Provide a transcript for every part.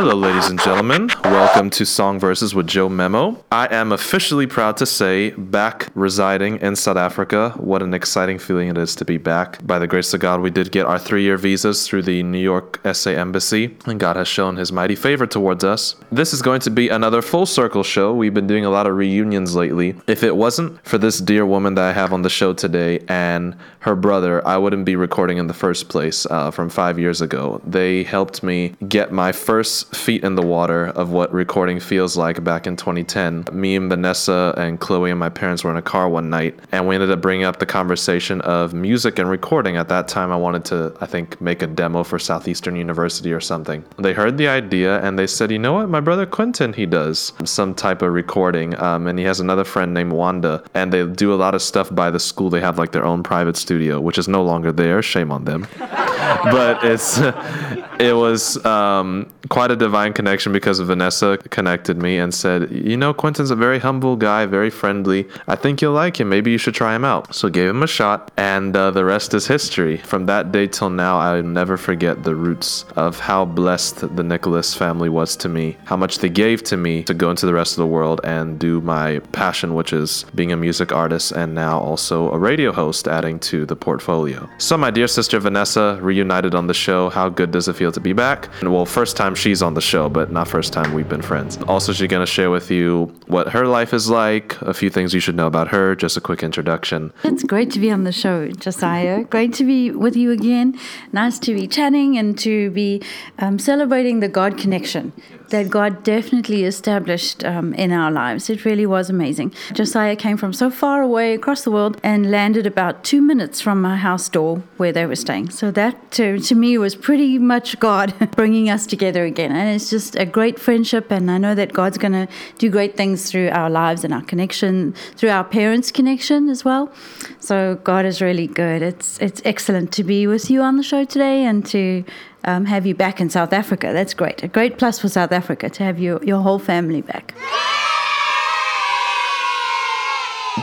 Hello, ladies and gentlemen. Welcome to Song Verses with Joe Memo. I am officially proud to say back residing in South Africa. What an exciting feeling it is to be back. By the grace of God, we did get our three year visas through the New York SA Embassy, and God has shown his mighty favor towards us. This is going to be another full circle show. We've been doing a lot of reunions lately. If it wasn't for this dear woman that I have on the show today and her brother, I wouldn't be recording in the first place uh, from five years ago. They helped me get my first feet in the water of what recording feels like back in 2010. Me and Vanessa and Chloe and my parents were in a car one night, and we ended up bringing up the conversation of music and recording. At that time, I wanted to, I think, make a demo for Southeastern University or something. They heard the idea and they said, you know what, my brother Quentin, he does some type of recording, um, and he has another friend named Wanda, and they do a lot of stuff by the school. They have like their own private studio, which is no longer there. Shame on them. but it's it was um, quite a divine connection because Vanessa connected me and said, you know, Quentin's a very humble guy, very friendly. I think you'll like him. Maybe you should try him out. So gave him a shot, and uh, the rest is history. From that day till now, I'll never forget the roots of how blessed the Nicholas family was to me, how much they gave to me to go into the rest of the world and do my passion, which is being a music artist and now also a radio host, adding to the portfolio. So, my dear sister Vanessa reunited on the show. How good does it feel to be back? Well, first time she's on the show, but not first time we've been friends. Also, she's going to share with you what her life is like, a few things you should know about her, just a quick introduction. It's great to be on the show, Josiah. great to be with you again. Nice to be chatting and to be um, celebrating the God connection that God definitely established um, in our lives. It really was amazing. Josiah came from so far away across the world and landed about two minutes from my house door where they were staying. So that to, to me was pretty much God bringing us together again. And it's just a great friendship. And I know that God's going to do great things through our lives and our connection, through our parents' connection as well. So God is really good. It's it's excellent to be with you on the show today and to um, have you back in South Africa. That's great. A great plus for South Africa to have your, your whole family back.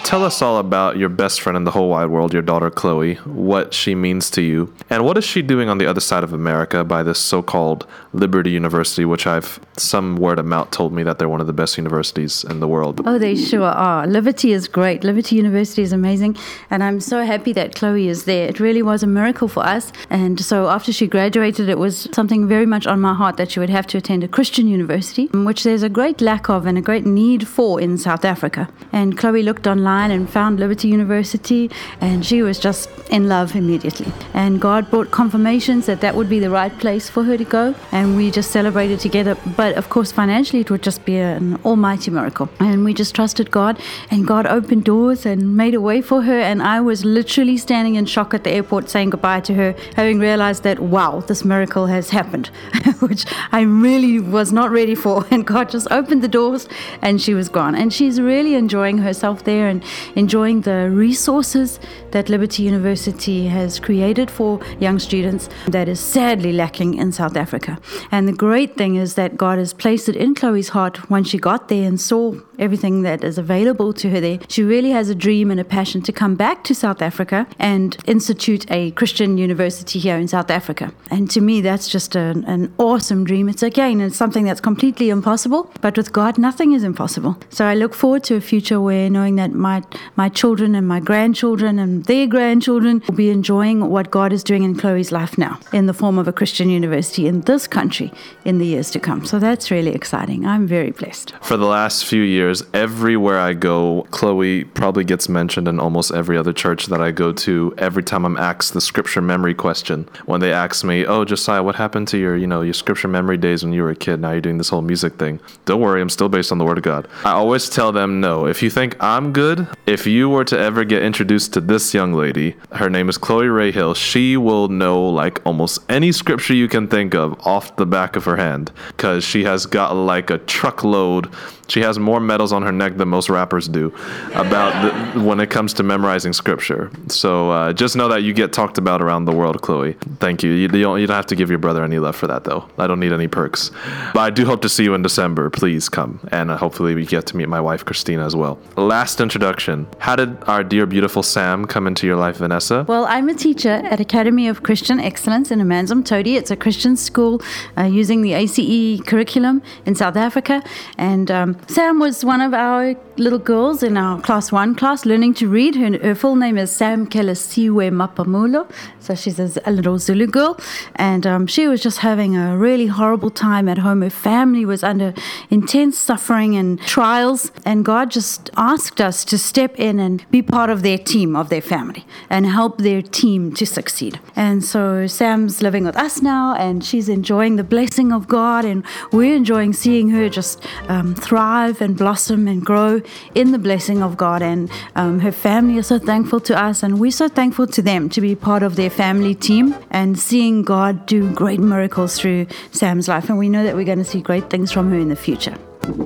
Tell us all about your best friend in the whole wide world, your daughter Chloe, what she means to you, and what is she doing on the other side of America by this so called Liberty University, which I've some word of mouth told me that they're one of the best universities in the world. Oh, they sure are. Liberty is great. Liberty University is amazing, and I'm so happy that Chloe is there. It really was a miracle for us. And so after she graduated, it was something very much on my heart that she would have to attend a Christian university, which there's a great lack of and a great need for in South Africa. And Chloe looked online online and found Liberty University, and she was just in love immediately. And God brought confirmations that that would be the right place for her to go, and we just celebrated together. But of course, financially, it would just be an almighty miracle. And we just trusted God, and God opened doors and made a way for her. And I was literally standing in shock at the airport saying goodbye to her, having realized that, wow, this miracle has happened, which I really was not ready for. And God just opened the doors, and she was gone. And she's really enjoying herself there and enjoying the resources that Liberty University has created for young students that is sadly lacking in South Africa. And the great thing is that God has placed it in Chloe's heart when she got there and saw everything that is available to her there. She really has a dream and a passion to come back to South Africa and institute a Christian university here in South Africa. And to me, that's just an, an awesome dream. It's again, it's something that's completely impossible, but with God, nothing is impossible. So I look forward to a future where knowing that my my children and my grandchildren and their grandchildren will be enjoying what God is doing in Chloe's life now in the form of a Christian university in this country in the years to come. So that's really exciting. I'm very blessed. For the last few years, everywhere I go, Chloe probably gets mentioned in almost every other church that I go to. Every time I'm asked the scripture memory question, when they ask me, "Oh, Josiah, what happened to your, you know, your scripture memory days when you were a kid? Now you're doing this whole music thing." Don't worry, I'm still based on the Word of God. I always tell them, "No, if you think I'm good, if you were to ever get introduced to this young lady, her name is Chloe Rayhill. She will know like almost any scripture you can think of off the back of her hand because she has got like a truckload she has more medals on her neck than most rappers do about the, when it comes to memorizing scripture. So uh, just know that you get talked about around the world, Chloe. Thank you. You, don't, you don't have to give your brother any love for that, though. I don't need any perks. But I do hope to see you in December. Please come. And uh, hopefully we get to meet my wife, Christina, as well. Last introduction. How did our dear, beautiful Sam come into your life, Vanessa? Well, I'm a teacher at Academy of Christian Excellence in Amanzimtoti. It's a Christian school uh, using the ACE curriculum in South Africa. And um, Sam was one of our little girls in our class one class learning to read. Her, her full name is Sam Kelesiwe Mapamulo. So she's a, a little Zulu girl. And um, she was just having a really horrible time at home. Her family was under intense suffering and trials. And God just asked us to step in and be part of their team, of their family, and help their team to succeed. And so Sam's living with us now, and she's enjoying the blessing of God. And we're enjoying seeing her just um, thrive and blossom and grow in the blessing of God. And um, her family is so thankful to us, and we're so thankful to them to be part of their family team and seeing God do great miracles through Sam's life. And we know that we're going to see great things from her in the future.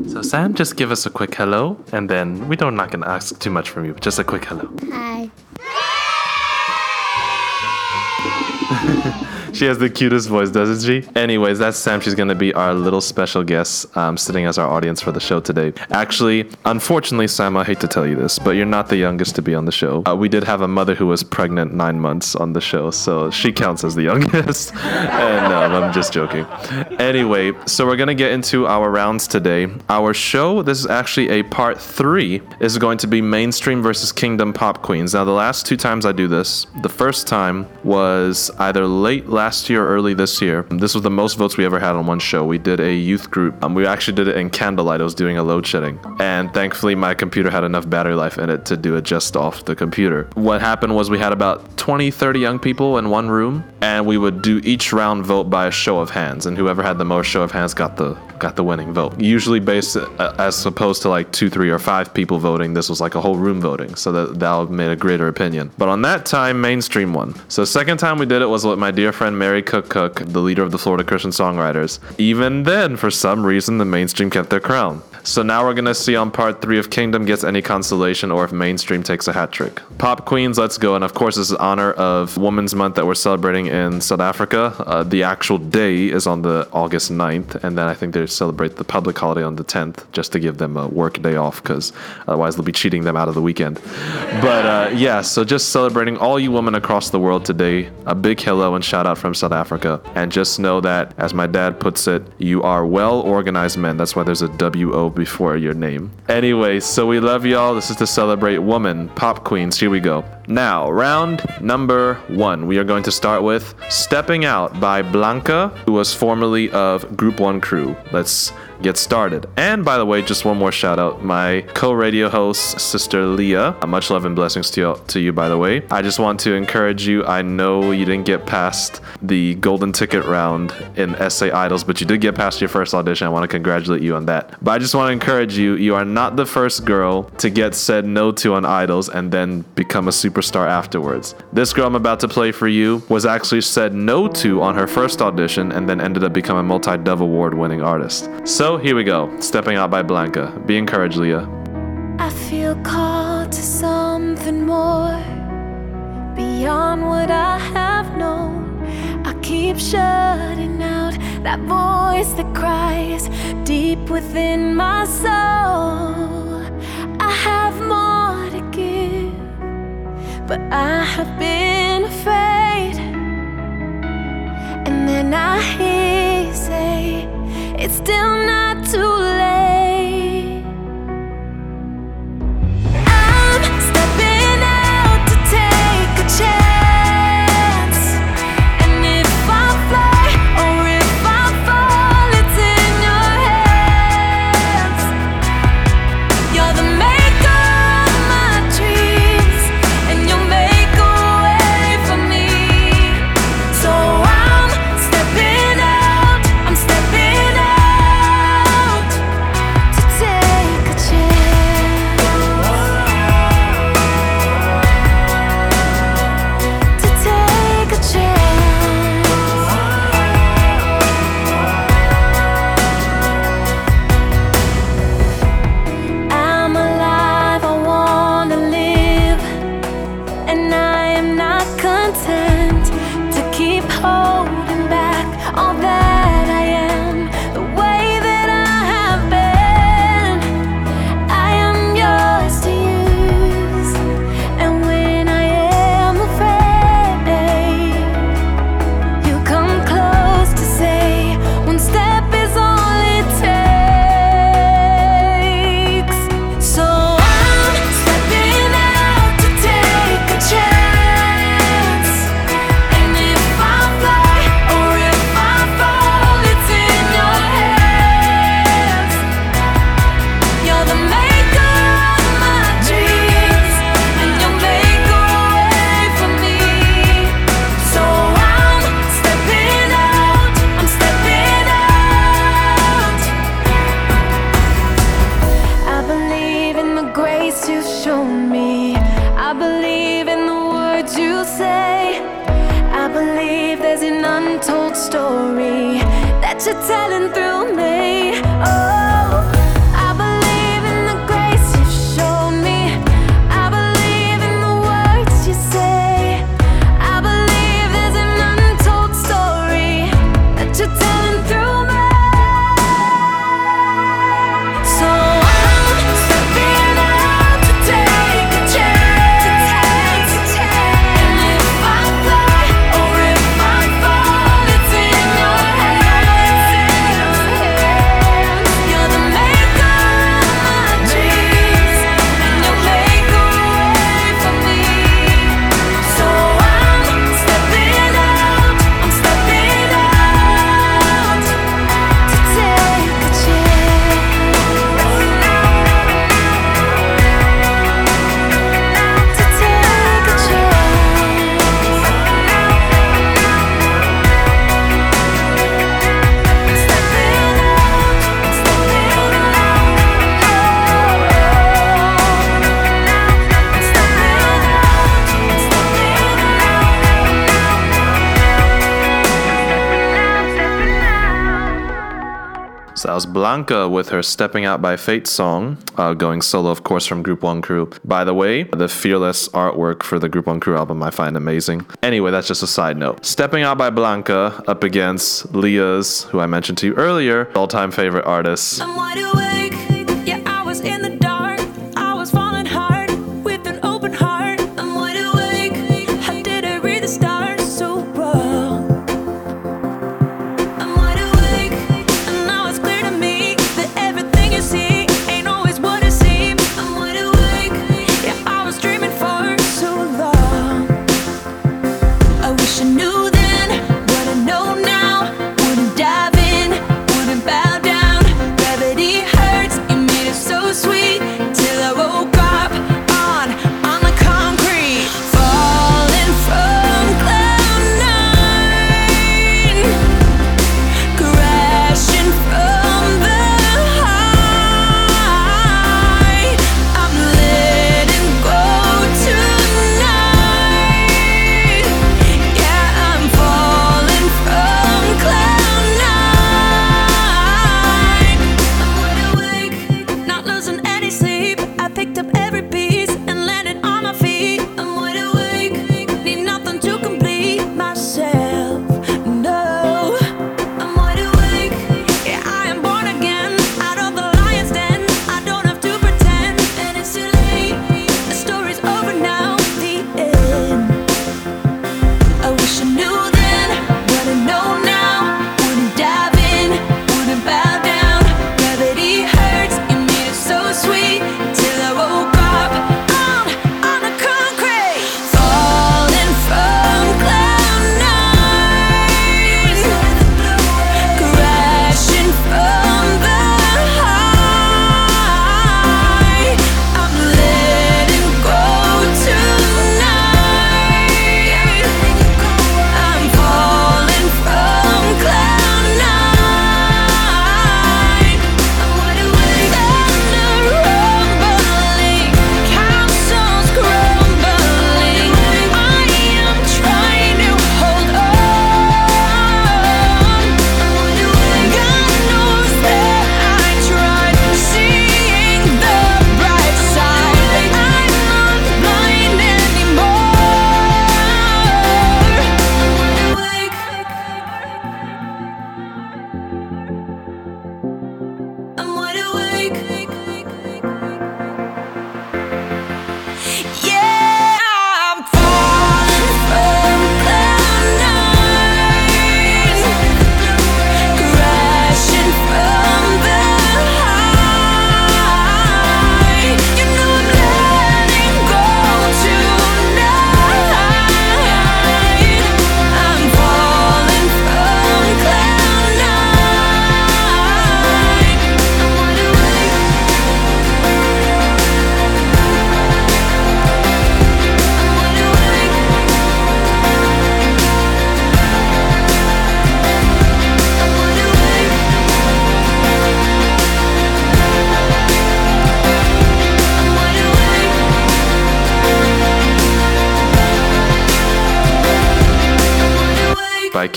So, Sam, just give us a quick hello, and then we don't not gonna ask too much from you, but just a quick hello. Hi. She has the cutest voice, doesn't she? Anyways, that's Sam. She's gonna be our little special guest, um, sitting as our audience for the show today. Actually, unfortunately, Sam, I hate to tell you this, but you're not the youngest to be on the show. Uh, we did have a mother who was pregnant nine months on the show, so she counts as the youngest. and no, I'm just joking. Anyway, so we're gonna get into our rounds today. Our show, this is actually a part three, is going to be mainstream versus kingdom pop queens. Now, the last two times I do this, the first time was either late last year early this year. This was the most votes we ever had on one show. We did a youth group. Um, we actually did it in candlelight. I was doing a load shedding. And thankfully, my computer had enough battery life in it to do it just off the computer. What happened was we had about 20, 30 young people in one room, and we would do each round vote by a show of hands. And whoever had the most show of hands got the got the winning vote. Usually based uh, as opposed to like two, three, or five people voting, this was like a whole room voting. So that that made a greater opinion. But on that time, mainstream won. So second time we did it was with my dear friend Mary Cook Cook, the leader of the Florida Christian Songwriters. Even then, for some reason, the mainstream kept their crown. So now we're gonna see on part three if Kingdom gets any consolation or if mainstream takes a hat trick. Pop Queens, let's go. And of course, this is honor of Women's Month that we're celebrating in South Africa. Uh, the actual day is on the August 9th, and then I think they celebrate the public holiday on the 10th just to give them a work day off because otherwise they'll be cheating them out of the weekend. But uh, yeah, so just celebrating all you women across the world today. A big hello and shout out from South Africa. And just know that, as my dad puts it, you are well organized men. That's why there's a W O before your name. Anyway, so we love y'all. This is to celebrate woman, pop queens. Here we go. Now, round number one. We are going to start with Stepping Out by Blanca, who was formerly of Group One Crew. Let's get started. And by the way, just one more shout out my co radio host, Sister Leah. Uh, Much love and blessings to you, to you, by the way. I just want to encourage you. I know you didn't get past the golden ticket round in SA Idols, but you did get past your first audition. I want to congratulate you on that. But I just want to encourage you you are not the first girl to get said no to on Idols and then become a superstar afterwards. This girl I'm about to play for you was actually said no to on her first audition and then ended up becoming a multi Dove Award winning artist. So here we go Stepping Out by Blanca. Be encouraged, Leah. I feel called to something more beyond what I have known. I keep shutting out that voice that cries deep within my soul. I have more but I have been afraid. And then I hear you say, It's still not too late. Blanca with her Stepping Out by Fate song, uh, going solo, of course, from Group One Crew. By the way, the Fearless artwork for the Group One Crew album I find amazing. Anyway, that's just a side note. Stepping Out by Blanca up against Leah's, who I mentioned to you earlier, all time favorite artist.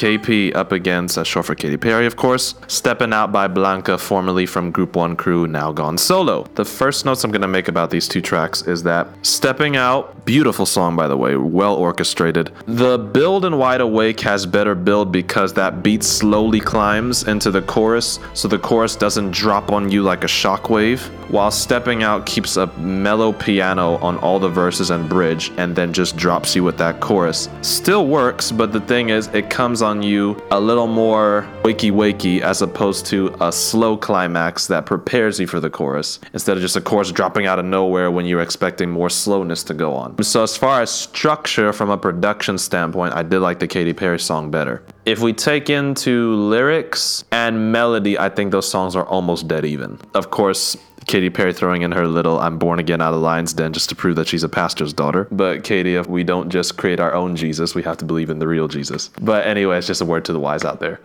KP up against, uh, short for Katy Perry, of course. Stepping Out by Blanca, formerly from Group 1 crew, now gone solo. The first notes I'm to make about these two tracks is that Stepping Out, beautiful song by the way, well orchestrated. The build in Wide Awake has better build because that beat slowly climbs into the chorus, so the chorus doesn't drop on you like a shockwave, while Stepping Out keeps a mellow piano on all the verses and bridge and then just drops you with that chorus. Still works, but the thing is, it comes on you a little more wakey wakey as opposed to a slow climax that prepares you for the chorus instead of just a chorus dropping out of nowhere when you're expecting more slowness to go on. So, as far as structure from a production standpoint, I did like the Katy Perry song better. If we take into lyrics and melody, I think those songs are almost dead even. Of course, Katy Perry throwing in her little I'm born again out of Lion's Den just to prove that she's a pastor's daughter. But Katy, if we don't just create our own Jesus, we have to believe in the real Jesus. But anyway, it's just a word to the wise out there.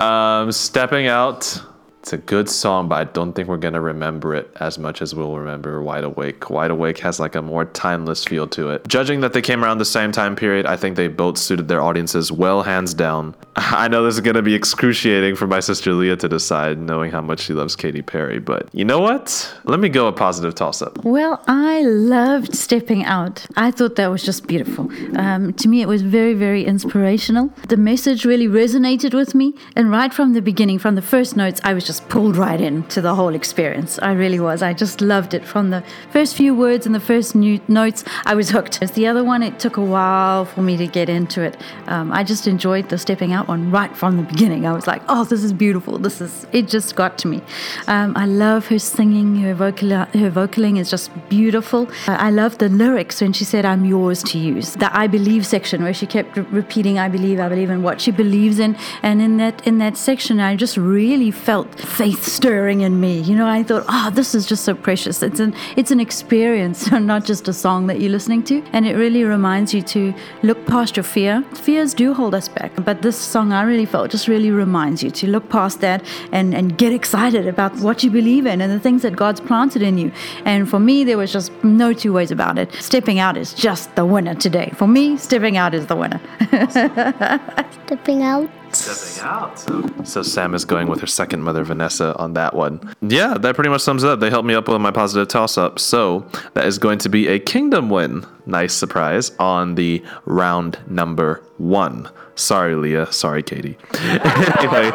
Um, stepping out. It's a good song, but I don't think we're gonna remember it as much as we'll remember Wide Awake. Wide Awake has like a more timeless feel to it. Judging that they came around the same time period, I think they both suited their audiences well, hands down. I know this is gonna be excruciating for my sister Leah to decide, knowing how much she loves Katy Perry, but you know what? Let me go a positive toss up. Well, I loved stepping out. I thought that was just beautiful. Um, to me, it was very, very inspirational. The message really resonated with me, and right from the beginning, from the first notes, I was just pulled right into the whole experience. I really was. I just loved it. From the first few words and the first new notes, I was hooked. As the other one, it took a while for me to get into it. Um, I just enjoyed the stepping out one right from the beginning. I was like, oh, this is beautiful. This is, it just got to me. Um, I love her singing, her, vocal, her vocaling is just beautiful. Uh, I love the lyrics when she said, I'm yours to use. The I believe section where she kept re- repeating, I believe, I believe in what she believes in. And in that, in that section, I just really felt faith stirring in me. You know, I thought, oh, this is just so precious. It's an, it's an experience, not just a song that you're listening to. And it really reminds you to look past your fear. Fears do hold us back. But this song, I really felt, just really reminds you to look past that and, and get excited about what you believe in and the things that God's planted in you. And for me, there was just no two ways about it. Stepping out is just the winner today. For me, stepping out is the winner. Stepping out. Stepping out. So, so Sam is going with her second mother, Vanessa, on that one. Yeah, that pretty much sums it up. They helped me up with my positive toss up. So that is going to be a kingdom win. Nice surprise on the round number one. Sorry, Leah. Sorry, Katy. anyway,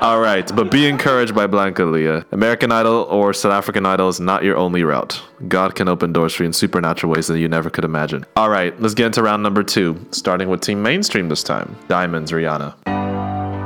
all right. But be encouraged by Blanca, Leah. American Idol or South African Idol is not your only route. God can open doors for you in supernatural ways that you never could imagine. All right, let's get into round number two, starting with Team Mainstream this time. Diamonds, Rihanna.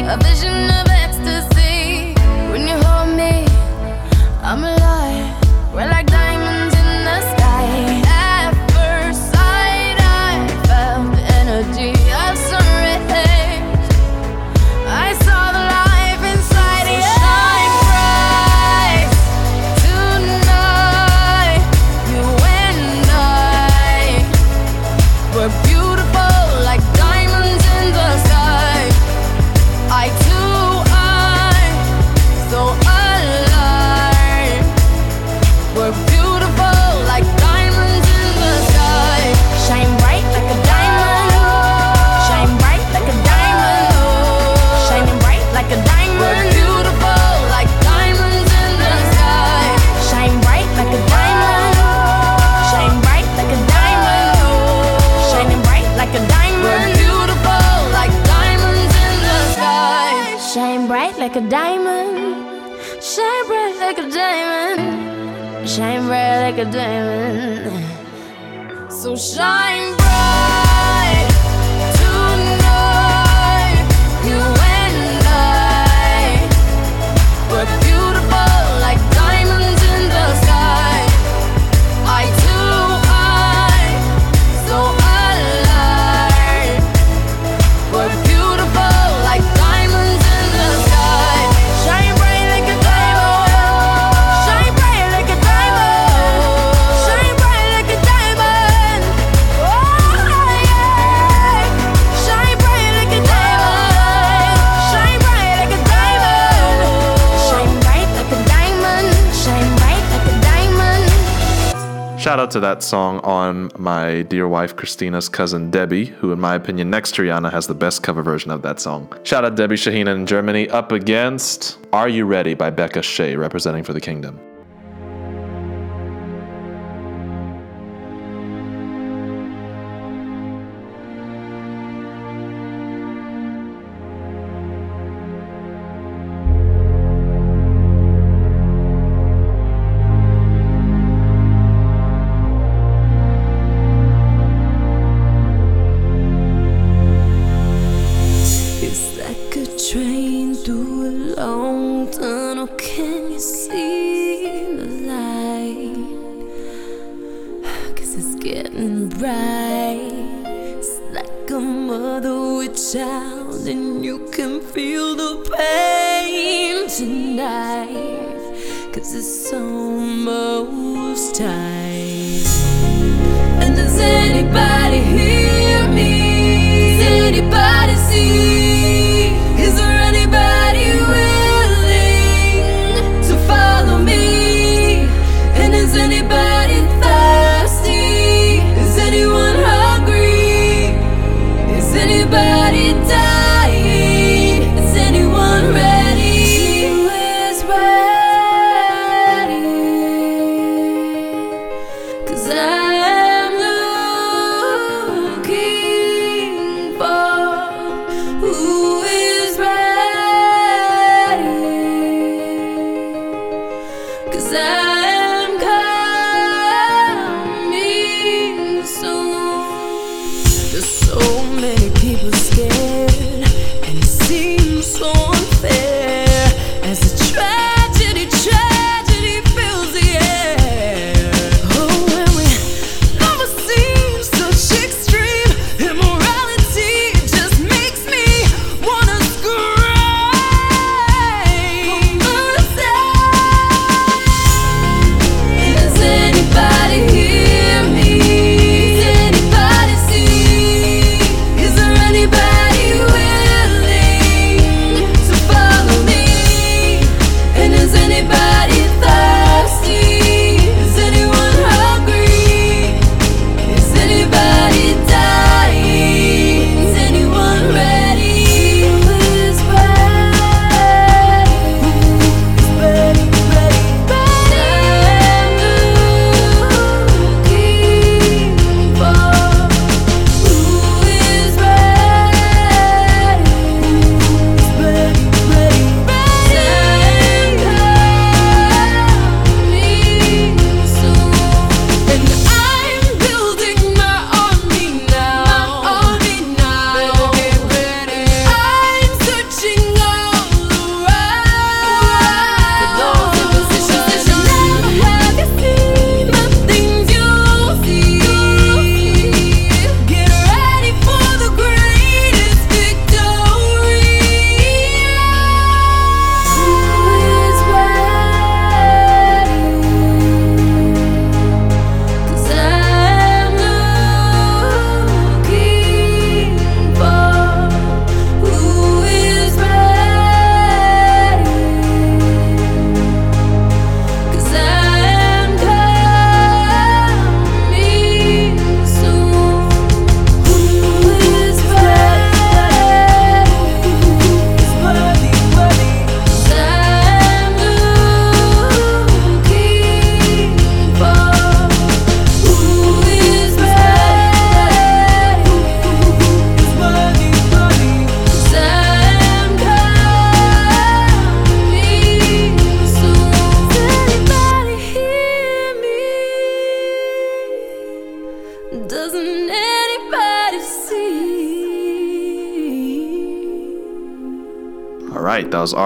A vision of ecstasy. When you hold me, I'm alive. To that song on my dear wife Christina's cousin Debbie, who, in my opinion, next to Rihanna, has the best cover version of that song. Shout out Debbie Shahina in Germany, up against Are You Ready by Beckah Shae, representing for the Kingdom. Can you see the light? Cause it's getting bright. It's like a mother with child, and you can feel the pain tonight. Cause it's almost time. And does anybody hear me? Does anybody see?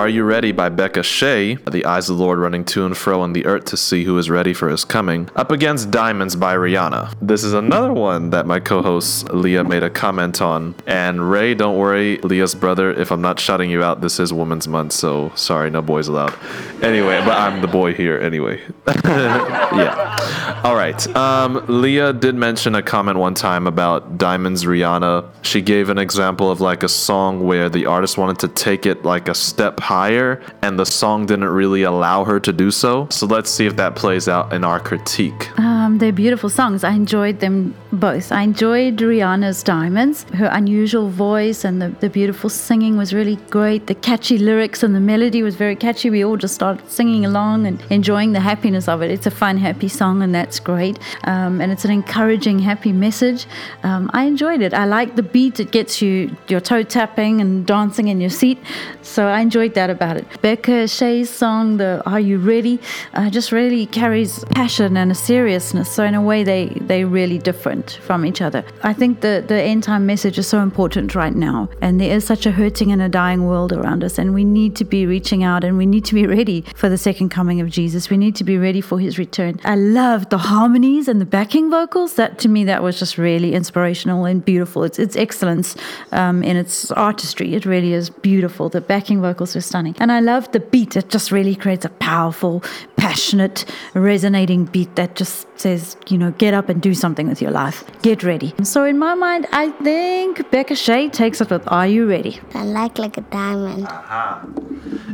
Are You Ready by Beckah Shae, The Eyes of the Lord running to and fro on the earth to see who is ready for his coming, up against Diamonds by Rihanna. This is another one that my co host Leah made a comment on. And Ray, don't worry, Leah's brother, if I'm not shouting you out, this is Women's Month, so sorry, no boys allowed. Anyway, but I'm the boy here anyway. yeah. All right. Um, Leah did mention a comment one time about Diamonds Rihanna. She gave an example of like a song where the artist wanted to take it like a step higher and the song didn't really allow her to do so. So let's see if that plays out in our critique. Um, they're beautiful songs. I enjoyed them both. I enjoyed Rihanna's Diamonds. Her unusual voice and the, the beautiful singing was really great. The catchy lyrics and the melody was very catchy. We all just started singing along and enjoying the happiness of it. It's a fun, happy song, and that's great. Um, and it's an encouraging, happy message. Um, I enjoyed it. I like the beat. It gets you your toe tapping and dancing in your seat. So I enjoyed that about it. Beckah Shae's song, the Are You Ready, uh, just really carries passion and a seriousness. So in a way, they they really different from each other. I think the the end time message is so important right now, and there is such a hurting and a dying world around us, and we need to be reaching out and we need to be ready for the second coming of Jesus. We need to be ready for His return. I loved the harmonies and the backing vocals. That to me, that was just really inspirational and beautiful. It's it's excellence um, in its artistry. It really is beautiful. The backing vocals were stunning, and I love the beat. It just really creates a powerful, passionate, resonating beat that just says, you know, get up and do something with your life. Get ready. So in my mind, I think Beckah Shae takes it with Are You Ready? I like like a diamond. Uh-huh.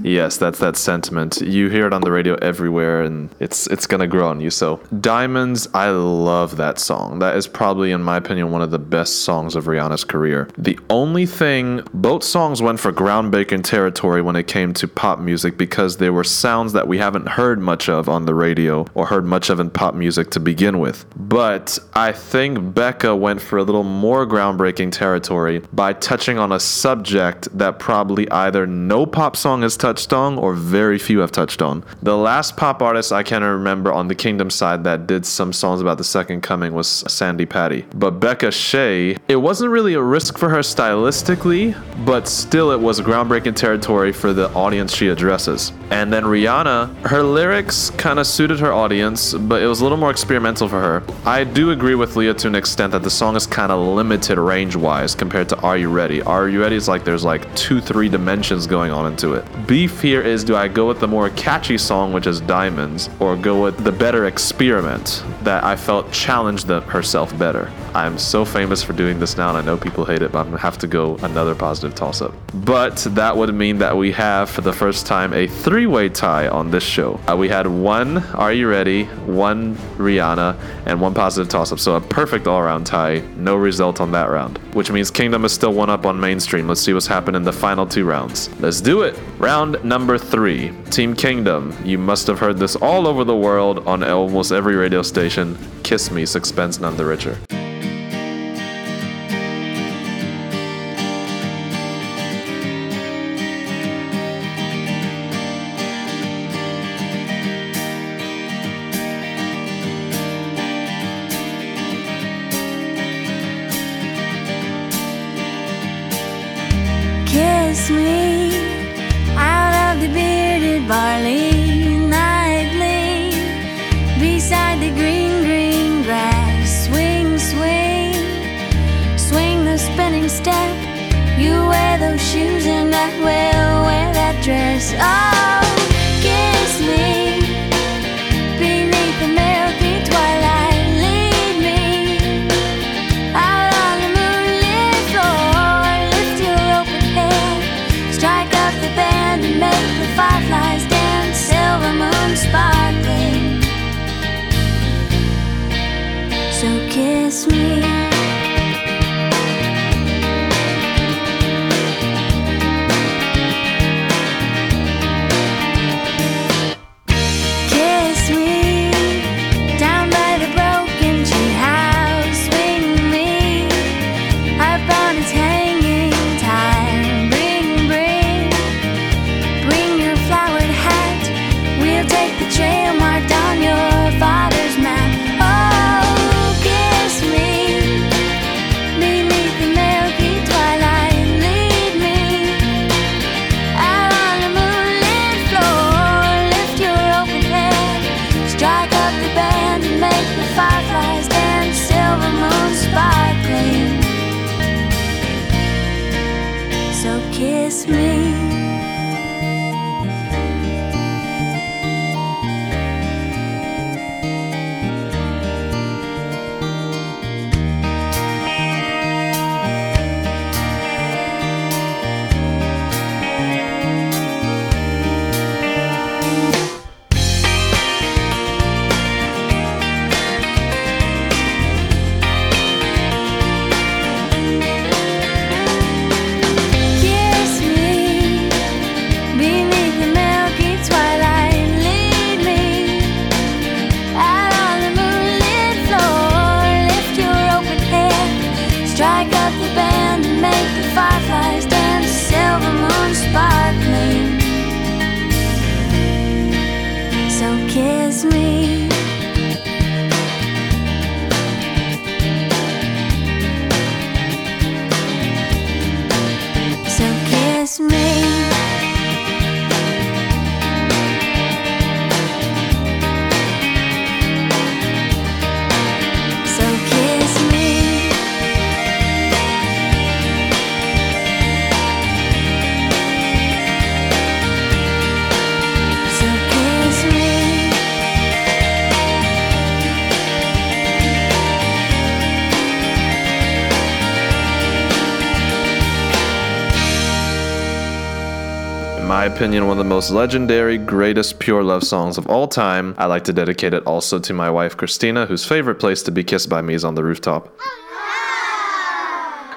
Yes, that's that sentiment. You hear it on the radio everywhere, and it's it's gonna grow on you. So, Diamonds, I love that song. That is probably, in my opinion, one of the best songs of Rihanna's career. The only thing, both songs went for groundbreaking territory when it came to pop music because they were sounds that we haven't heard much of on the radio or heard much of in pop music to begin with. But I think Beckah went for a little more groundbreaking territory by touching on a subject that probably either no pop song has touched on or very few have touched on. The last pop artist I can remember on the Kingdom side that did some songs about the second coming was Sandi Patty. But Beckah Shae, it wasn't really a risk for her stylistically, but still it was groundbreaking territory for the audience she addresses. And then Rihanna, her lyrics kind of suited her audience, but it was a little more experimental for her. I do agree with Leah to an extent that the song is kind of limited range wise compared to Are You Ready? Are You Ready is like there's like two, three dimensions going on into it. Beef here is do I go with the more catchy song, which is Diamonds, or go with the better experiment that I felt challenged the, herself better? I'm so famous for doing this now, and I know people hate it, but I'm gonna have to go another positive toss up. But that would mean that we have, for the first time, a three way tie on this show. Uh, we had one Are You Ready, one Rihanna, and one positive toss up. So a perfect all around tie. No result on that round, which means Kingdom is still one up on mainstream. Let's see what's happened in the final two rounds. Let's do it. Round number three Team Kingdom. You must have heard this all over the world on almost every radio station. Kiss Me, Sixpence None the Richer. That dress. my opinion, one of the most legendary, greatest pure love songs of all time. I like to dedicate it also to my wife, Christina, whose favorite place to be kissed by me is on the rooftop.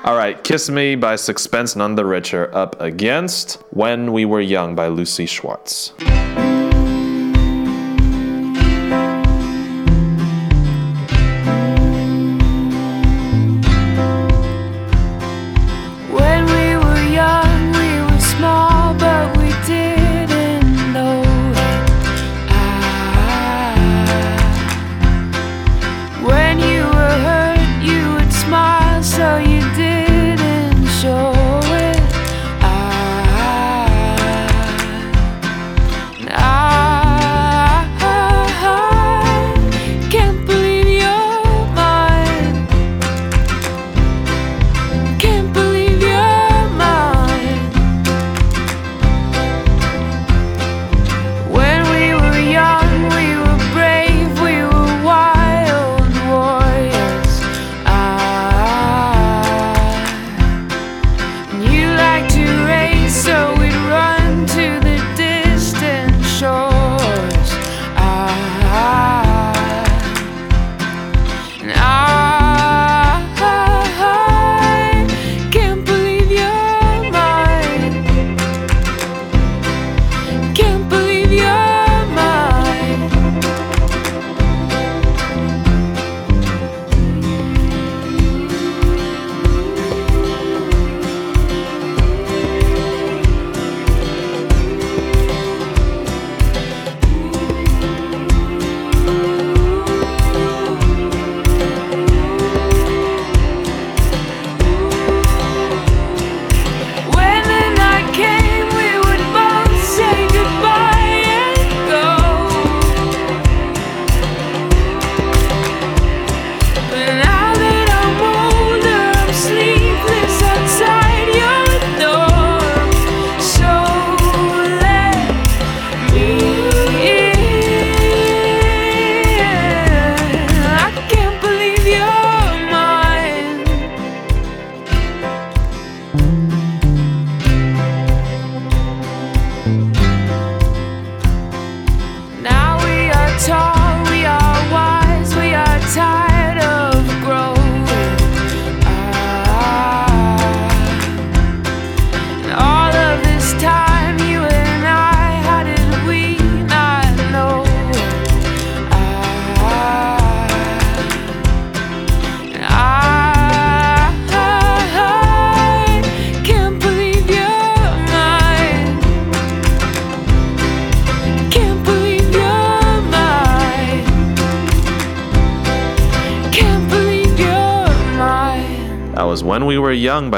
All right, Kiss Me by Sixpence None the Richer up against When We Were Young by Lucy Schwartz.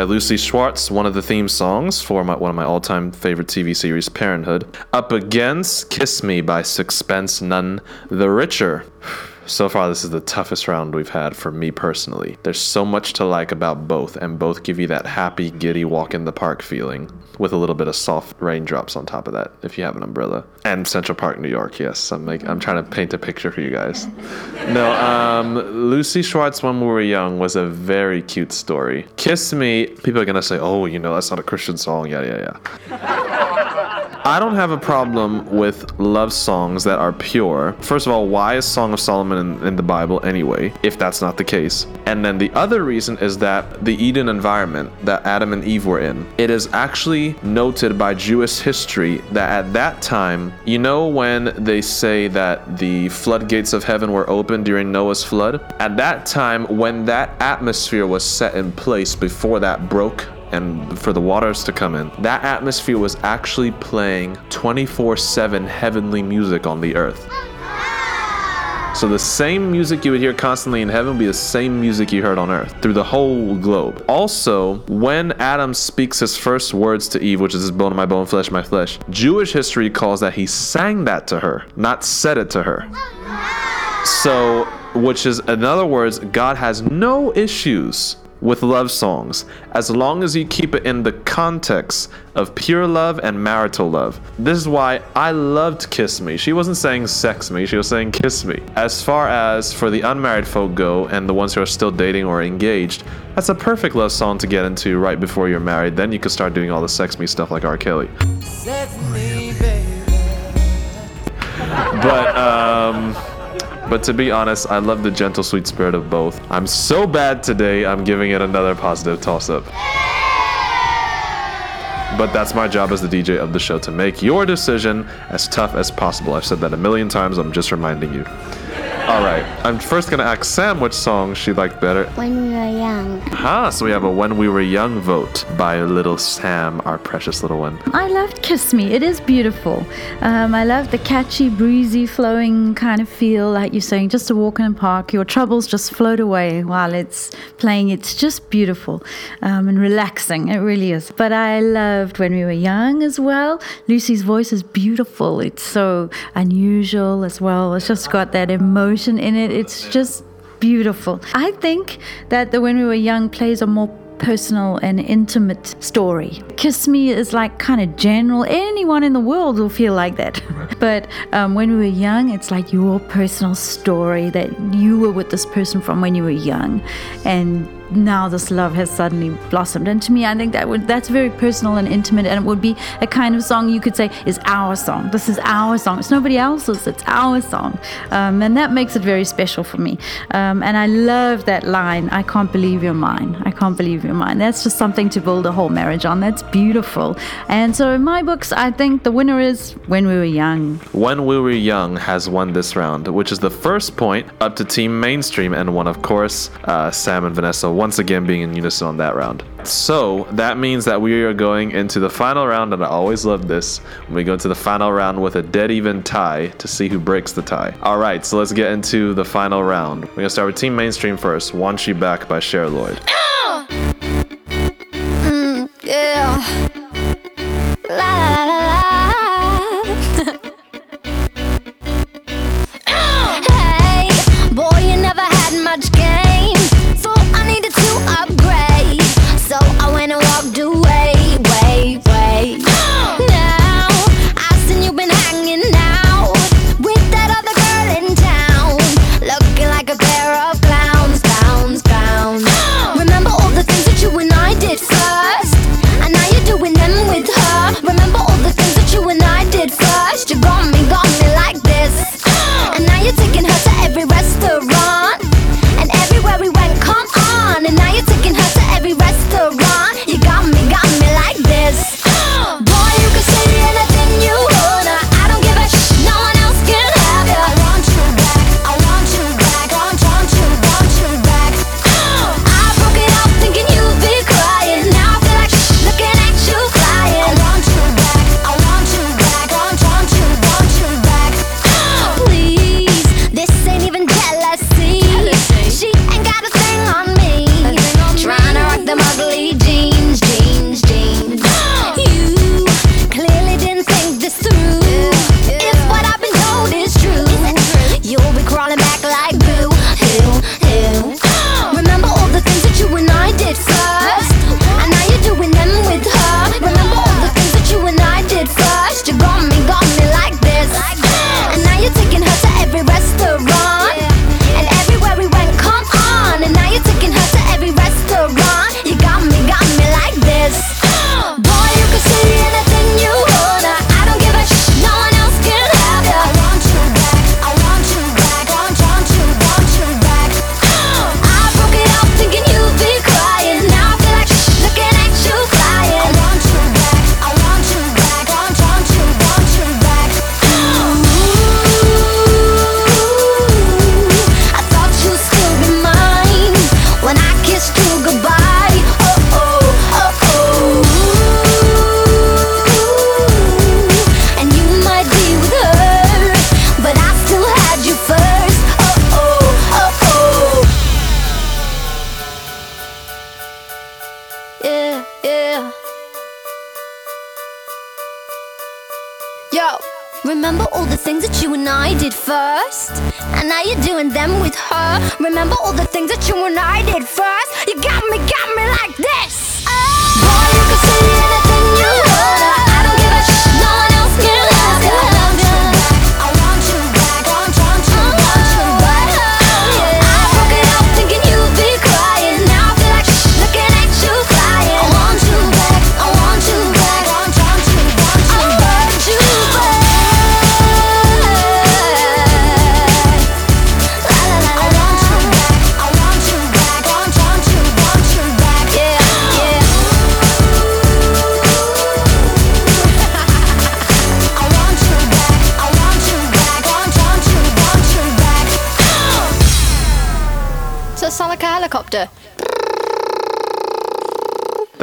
Lucy Schwartz, one of the theme songs for my, one of my all time favorite TV series, Parenthood. Up against Kiss Me by Sixpence None the Richer. So far, this is the toughest round we've had for me personally. There's so much to like about both, and both give you that happy, giddy walk in the park feeling with a little bit of soft raindrops on top of that if you have an umbrella. And Central Park, New York, yes. I'm, make, I'm trying to paint a picture for you guys. No, um, Lucy Schwartz, When We Were Young, was a very cute story. Kiss Me, people are going to say, oh, you know, that's not a Christian song. Yeah, yeah, yeah. I don't have a problem with love songs that are pure. First of all, why is Song of Solomon in, in, the Bible anyway, if that's not the case? And then the other reason is that the Eden environment that Adam and Eve were in, it is actually noted by Jewish history that at that time, you know, when they say that the floodgates of heaven were open during Noah's flood? At that time, when that atmosphere was set in place before that broke and for the waters to come in. That atmosphere was actually playing 24 7 heavenly music on the earth. So the same music you would hear constantly in heaven would be the same music you heard on earth through the whole globe. Also, when Adam speaks his first words to Eve, which is bone of my bone, flesh my flesh, Jewish history calls that he sang that to her, not said it to her. So, which is, in other words, God has no issues with love songs, as long as you keep it in the context of pure love and marital love. This is why I loved Kiss Me. She wasn't saying sex me, she was saying kiss me. As far as for the unmarried folk go and the ones who are still dating or engaged, that's a perfect love song to get into right before you're married. Then you can start doing all the sex me stuff like R. Kelly. but, um, but to be honest, I love the gentle, sweet spirit of both. I'm so bad today, I'm giving it another positive toss up. But that's my job as the DJ of the show to make your decision as tough as possible. I've said that a million times, I'm just reminding you. All right. I'm first going to ask Sam which song she liked better. When we were young. Ah, so we have a When We Were Young vote by little Sam, our precious little one. I loved Kiss Me. It is beautiful. Um, I love the catchy, breezy, flowing kind of feel, like you're saying, just to walk in a park. Your troubles just float away while it's playing. It's just beautiful um, and relaxing. It really is. But I loved When We Were Young as well. Lucy's voice is beautiful. It's so unusual as well. It's just got that emotion emotion in it. It's just beautiful. I think that the When We Were Young plays a more personal and intimate story. Kiss Me is like kind of general. Anyone in the world will feel like that. but um, when we were young, it's like your personal story that you were with this person from when you were young. And now this love has suddenly blossomed. And to me, I think that would that's very personal and intimate, and it would be a kind of song you could say is our song. This is our song. It's nobody else's. It's our song, um, and that makes it very special for me. Um, and I love that line. I can't believe you're mine. I can't believe you're mine. That's just something to build a whole marriage on. That's beautiful. And so in my books, I think the winner is When We Were Young. When We Were Young has won this round, which is the first point up to Team Mainstream, and one, of course, uh, Sam and Vanessa once again being in unison on that round. So that means that we are going into the final round, and I always love this. when We go into the final round with a dead even tie to see who breaks the tie. All right, so let's get into the final round. We're gonna start with Team Mainstream first. You Back by Cher Lloyd.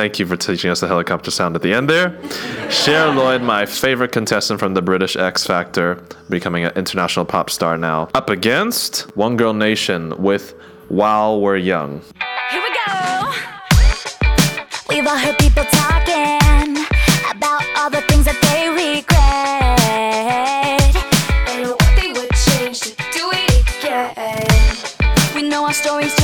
Thank you for teaching us the helicopter sound at the end there. Cher Lloyd, my favorite contestant from the British X Factor, becoming an international pop star now. Up against One Girl Nation with While We're Young. Here we go. We've all heard people talking about all the things that they regret and what they would change to do it again. We know our stories.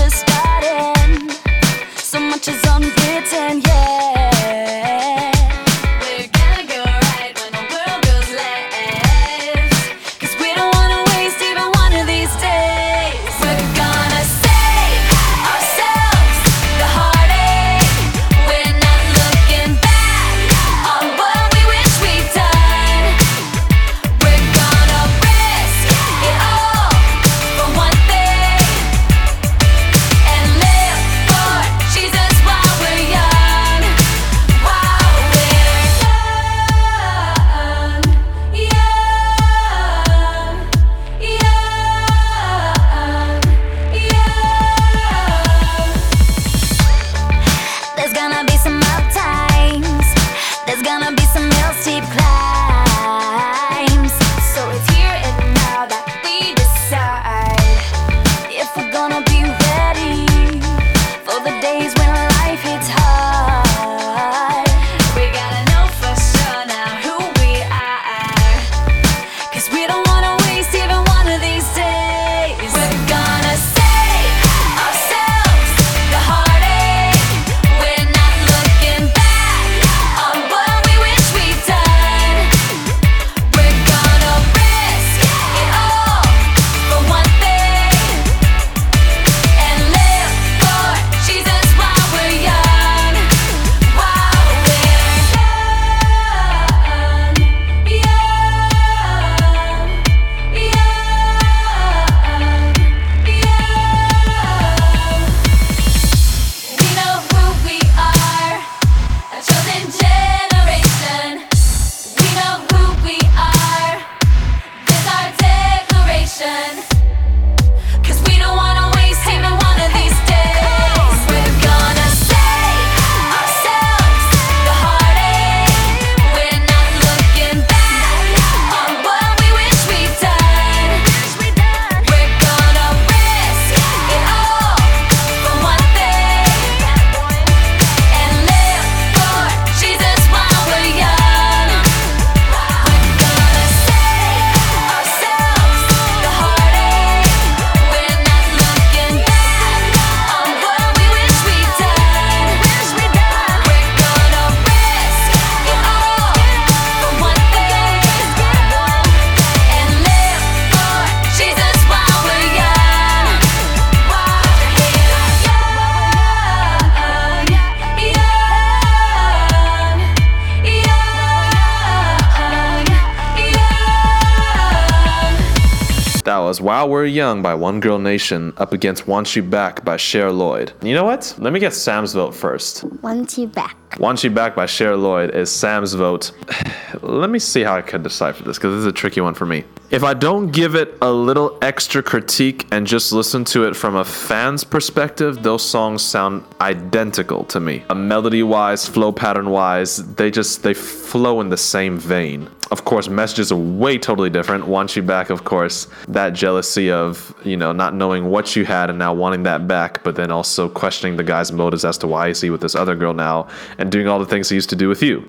Young by One Girl Nation up against Want You Back by Cher Lloyd. You know what? Let me get Sam's vote first. Want You Back. Want You Back by Cher Lloyd is Sam's vote. Let me see how I can decipher this because this is a tricky one for me. If I don't give it a little extra critique and just listen to it from a fan's perspective, those songs sound identical to me. A melody wise, flow pattern wise, they just they flow in the same vein. Of course, messages are way totally different. Want you back, of course. That jealousy of, you know, not knowing what you had and now wanting that back, but then also questioning the guy's motives as to why is he with this other girl now and doing all the things he used to do with you.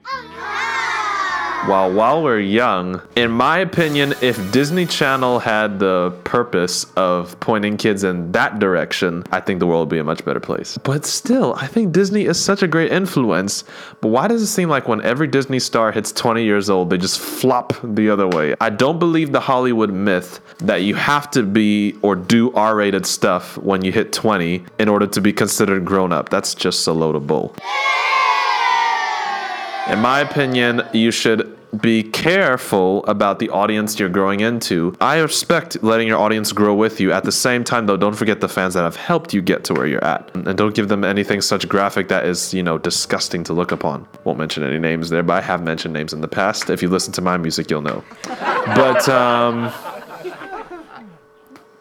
While while we're young, in my opinion, if Disney Channel had the purpose of pointing kids in that direction, I think the world would be a much better place. But still, I think Disney is such a great influence. But why does it seem like when every Disney star hits 20 years old, they just flop the other way? I don't believe the Hollywood myth that you have to be or do R rated stuff when you hit 20 in order to be considered grown up. That's just a load of bull. In my opinion, you should be careful about the audience you're growing into. I respect letting your audience grow with you. At the same time, though, don't forget the fans that have helped you get to where you're at. And don't give them anything such graphic that is, you know, disgusting to look upon. Won't mention any names there, but I have mentioned names in the past. If you listen to my music, you'll know. But, um,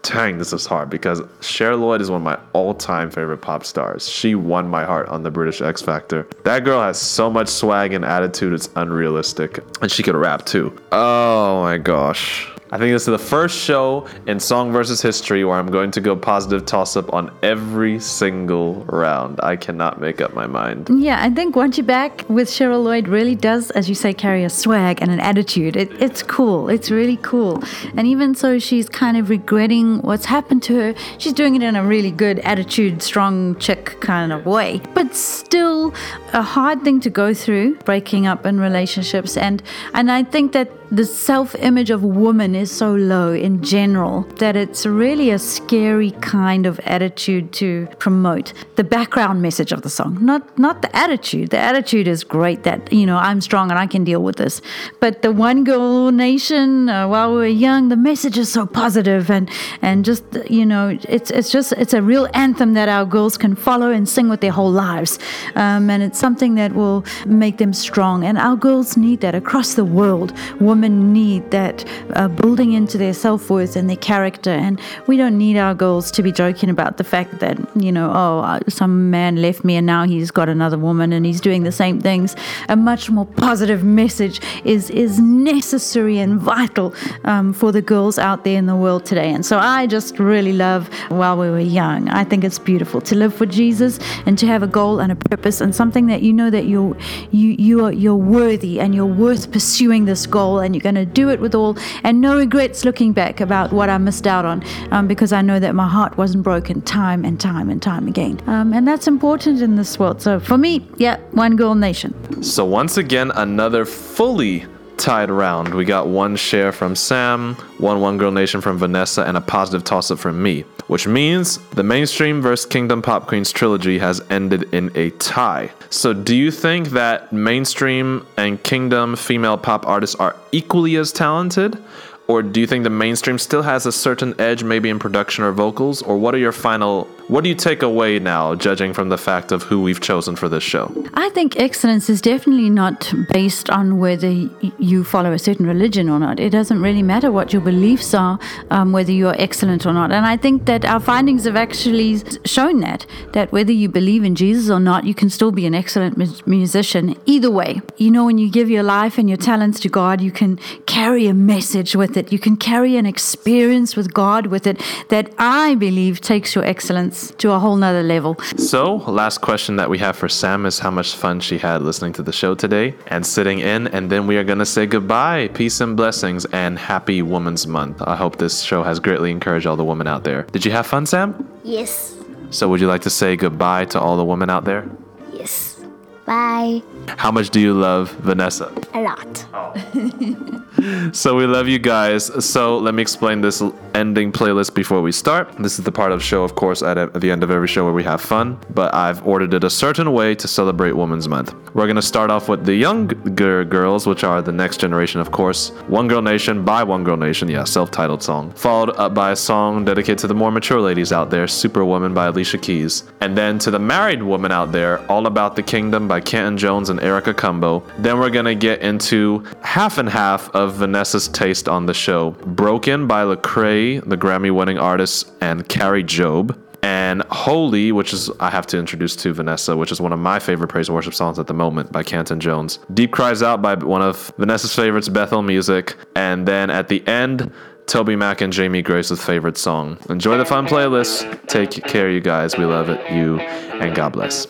dang, this is hard because Cher Lloyd is one of my all-time favorite pop stars. She won my heart on the British X Factor. That girl has so much swag and attitude, it's unrealistic. And she could rap too. Oh my gosh. I think this is the first show in Song versus History where I'm going to go positive toss up on every single round. I cannot make up my mind. Yeah, I think Want You Back with Cheryl Lloyd really does, as you say, carry a swag and an attitude. It, it's cool. It's really cool. And even so, she's kind of regretting what's happened to her. She's doing it in a really good attitude, strong chick kind of way. But still a hard thing to go through, breaking up in relationships. And and I think that the self image of woman is so low in general that it's really a scary kind of attitude to promote. The background message of the song, not not the attitude. The attitude is great that you know I'm strong and I can deal with this. But the one girl nation, uh, while we're young, the message is so positive and and just you know it's it's just it's a real anthem that our girls can follow and sing with their whole lives, um, and it's something that will make them strong. And our girls need that across the world. Women need that uh, building into their self worth and their character. And we don't need our girls to be joking about the fact that, you know, oh, uh, some man left me and now he's got another woman and he's doing the same things. A much more positive message is, is necessary and vital um, for the girls out there in the world today. And so I just really love while we were young. I think it's beautiful to live for Jesus and to have a goal and a purpose and something that you know that you're, you, you are, you're worthy and you're worth pursuing this goal and you're going to do it with all and no regrets looking back about what I missed out on um, because I know that my heart wasn't broken time and time and time again. Um, and that's important in this world. So for me, yeah, one girl nation. So once again, another fully tied round. We got one Cher from Sam, one One Girl Nation from Vanessa, and a positive toss up from me, which means the mainstream versus Kingdom Pop Queens trilogy has ended in a tie. So, do you think that mainstream and Kingdom female pop artists are equally as talented? Or do you think the mainstream still has a certain edge, maybe in production or vocals? Or what are your final what do you take away now, judging from the fact of who we've chosen for this show? I think excellence is definitely not based on whether you follow a certain religion or not. It doesn't really matter what your beliefs are, um, whether you're excellent or not. And I think that our findings have actually shown that, that whether you believe in Jesus or not, you can still be an excellent mu- musician. Either way, you know, when you give your life and your talents to God, you can carry a message with it. You can carry an experience with God with it that I believe takes your excellence to a whole nother level. So, last question that we have for Sam is how much fun she had listening to the show today and sitting in, and then we are going to say goodbye. Peace and blessings, and happy Women's Month. I hope this show has greatly encouraged all the women out there. Did you have fun, Sam? Yes. So, would you like to say goodbye to all the women out there? Yes. Bye. How much do you love Vanessa? A lot. So we love you guys. So let me explain this ending playlist before we start. This is the part of the show, of course, at, at the end of every show where we have fun, but I've ordered it a certain way to celebrate Women's Month. We're going to start off with the younger girls, which are the next generation, of course. One Girl Nation by One Girl Nation, yeah, self titled song. Followed up by a song dedicated to the more mature ladies out there, Superwoman by Alicia Keys. And then to the married woman out there, All About the Kingdom by Canton Jones and Erica Cumbo. Then we're going to get into half and half of Vanessa's taste on the show Broken by Lecrae, the Grammy winning artist, and Kari Jobe. And Holy, which is I have to introduce to Vanessa, which is one of my favorite praise and worship songs at the moment by Canton Jones. Deep Cries Out by one of Vanessa's favorites, Bethel Music. And then at the end, Toby Mac and Jamie Grace's favorite song. Enjoy the fun playlist. Take care, you guys. We love it. You and God bless.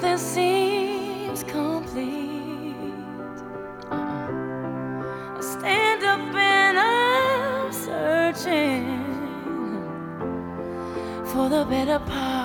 nothing seems complete. I stand up and I'm searching for the better part.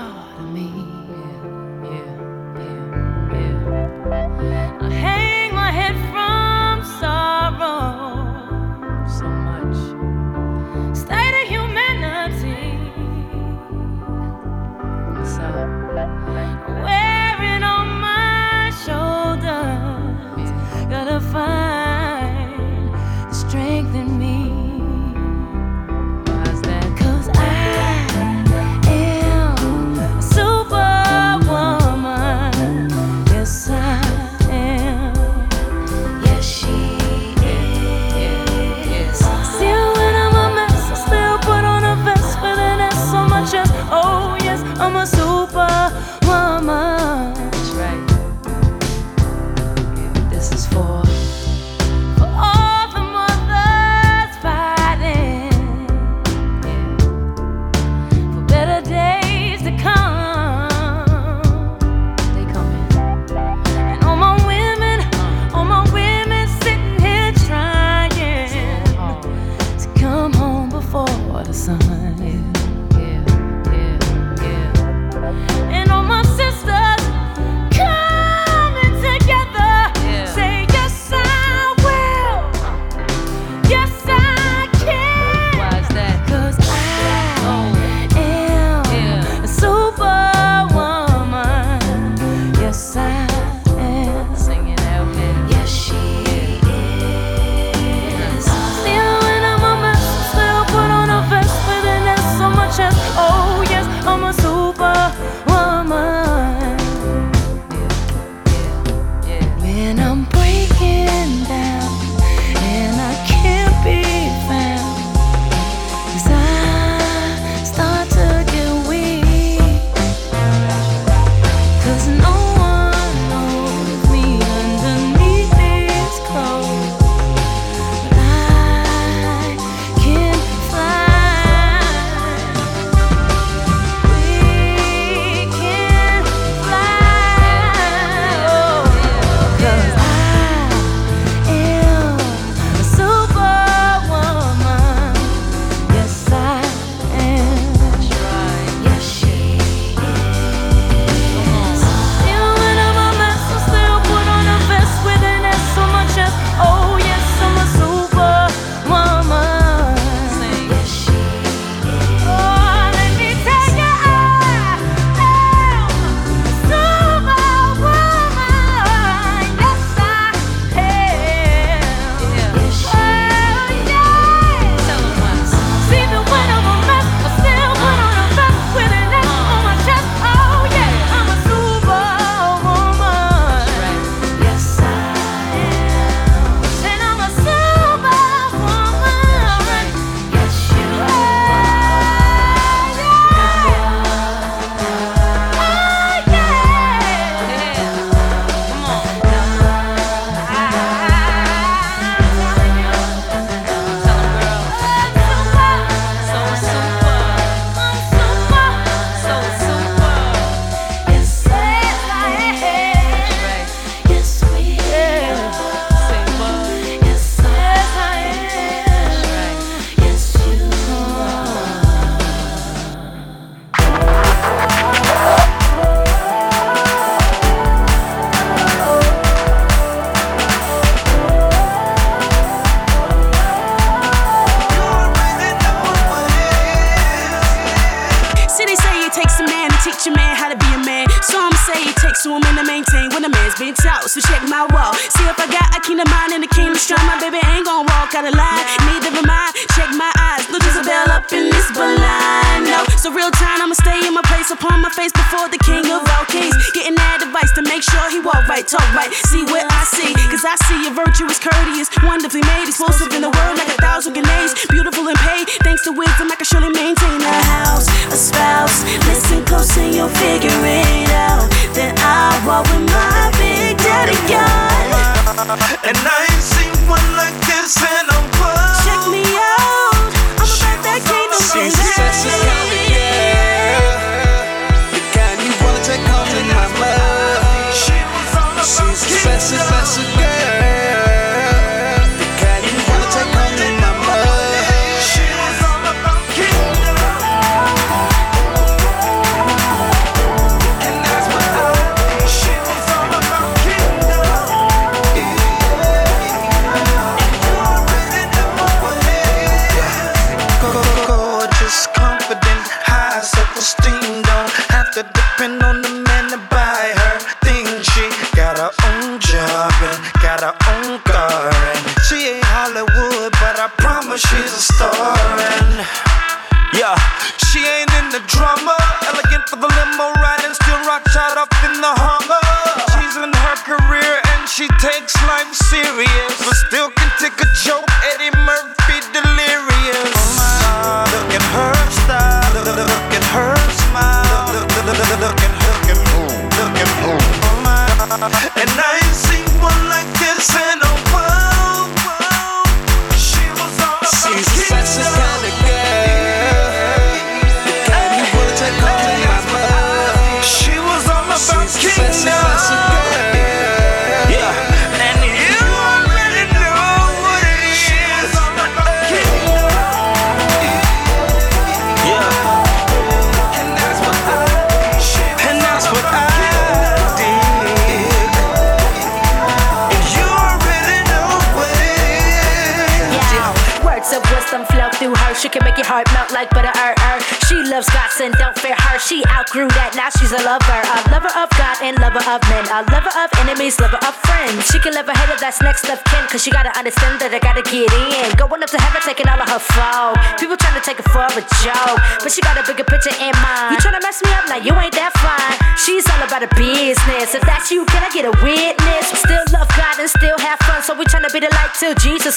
that's next left kin, cause she gotta understand that I gotta get in. Going up to heaven, taking all of her flow. People trying to take it for a joke, but she got a bigger picture in mind. You trying to mess me up, now you ain't that fine. She's all about her business. If that's you, can I get a witness? Still love God and still have fun, so we trying to be the light till Jesus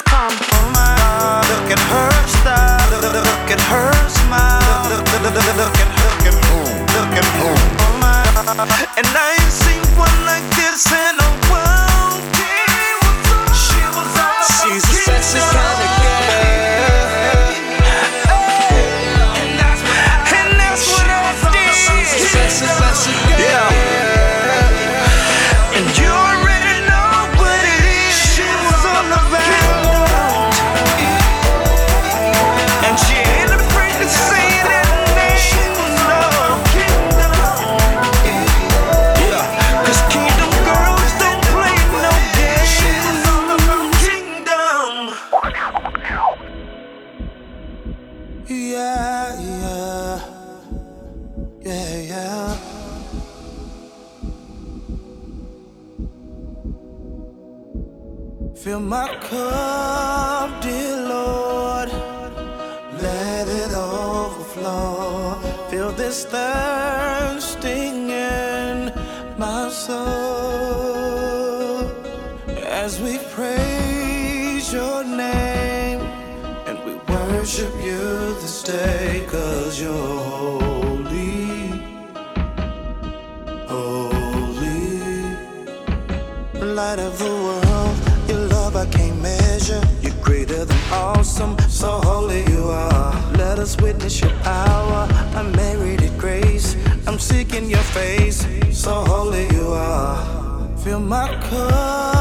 my car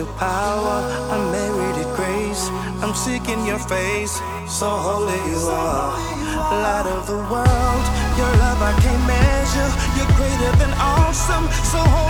your power. At grace. I'm seeking your face, so holy you are. Light of the world, your love I can't measure. You're greater than awesome, so holy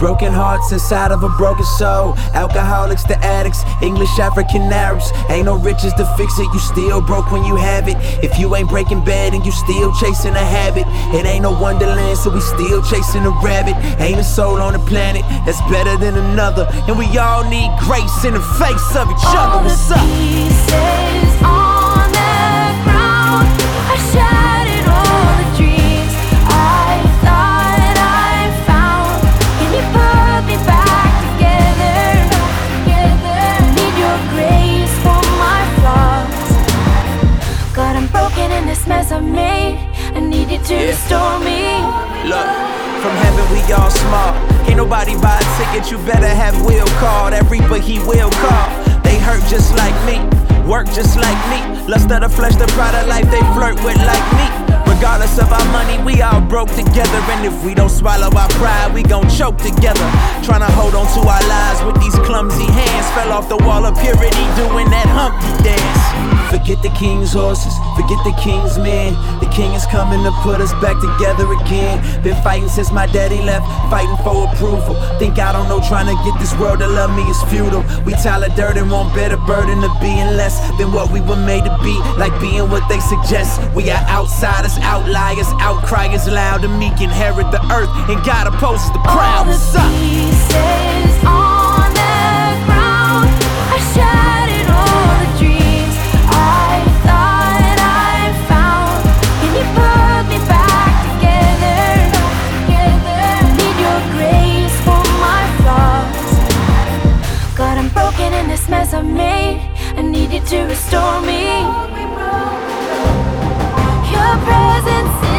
hearts inside of a broken soul. Alcoholics to addicts, English African Arabs. Ain't no riches to fix it, you still broke when you have it. If you ain't breaking bad and you still chasing a habit, it ain't no wonderland, so we still chasing a rabbit. Ain't a soul on the planet that's better than another. And we all need grace in the face of each other. What's up? Made. I need you to Yeah. restore me. Look, from heaven we all smart. Can't nobody buy a ticket, you better have will call. That reaper he will call. They hurt just like me, work just like me. Lust of the flesh, the pride of life, they flirt with like me. Regardless of our money, we all broke together. And if we don't swallow our pride, we gon' choke together. Tryna hold on to our lives with these clumsy hands. Fell off the wall of purity doing that Humpty dance. Forget the king's horses, forget the king's men. The king is coming to put us back together again. Been fighting since my daddy left, fighting for approval. Think I don't know, trying to get this world to love me is futile. We Tyler dirt and want better burden of being less than what we were made to be, like being what they suggest. We are outsiders, outliers, outcriers, loud and meek, inherit the earth, and God opposes the proud. What's up? pieces on the I made. I need you to restore me. Your presence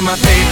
to my favorite